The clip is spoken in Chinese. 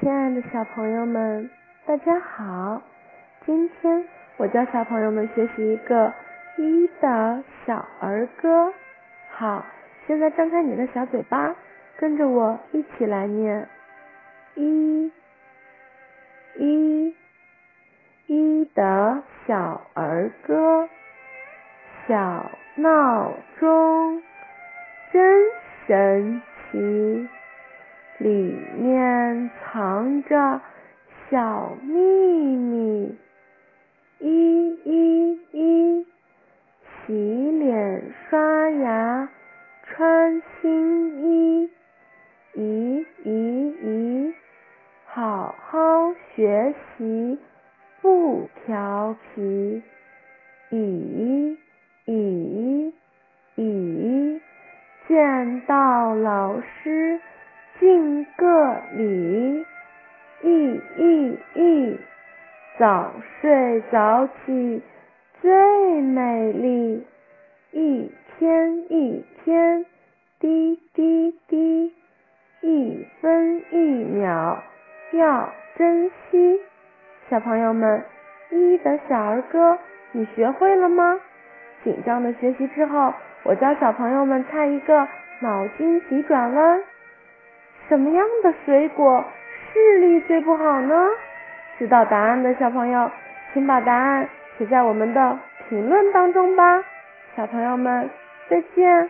亲爱的小朋友们，大家好！今天我教小朋友们学习一个一的小儿歌。好，现在张开你的小嘴巴，跟着我一起来念：一，一，一的小儿歌。小闹钟真神奇。里面藏着小秘密，一一一，洗脸刷牙穿新衣，一一一，好好学习不调皮，一一一，见到老师。敬个礼，意意意，早睡早起最美丽。一天一天，滴滴滴，一分一秒要珍惜。小朋友们，一的小儿歌你学会了吗？紧张的学习之后，我教小朋友们猜一个脑筋急转弯。什么样的水果视力最不好呢？知道答案的小朋友，请把答案写在我们的评论当中吧。小朋友们，再见。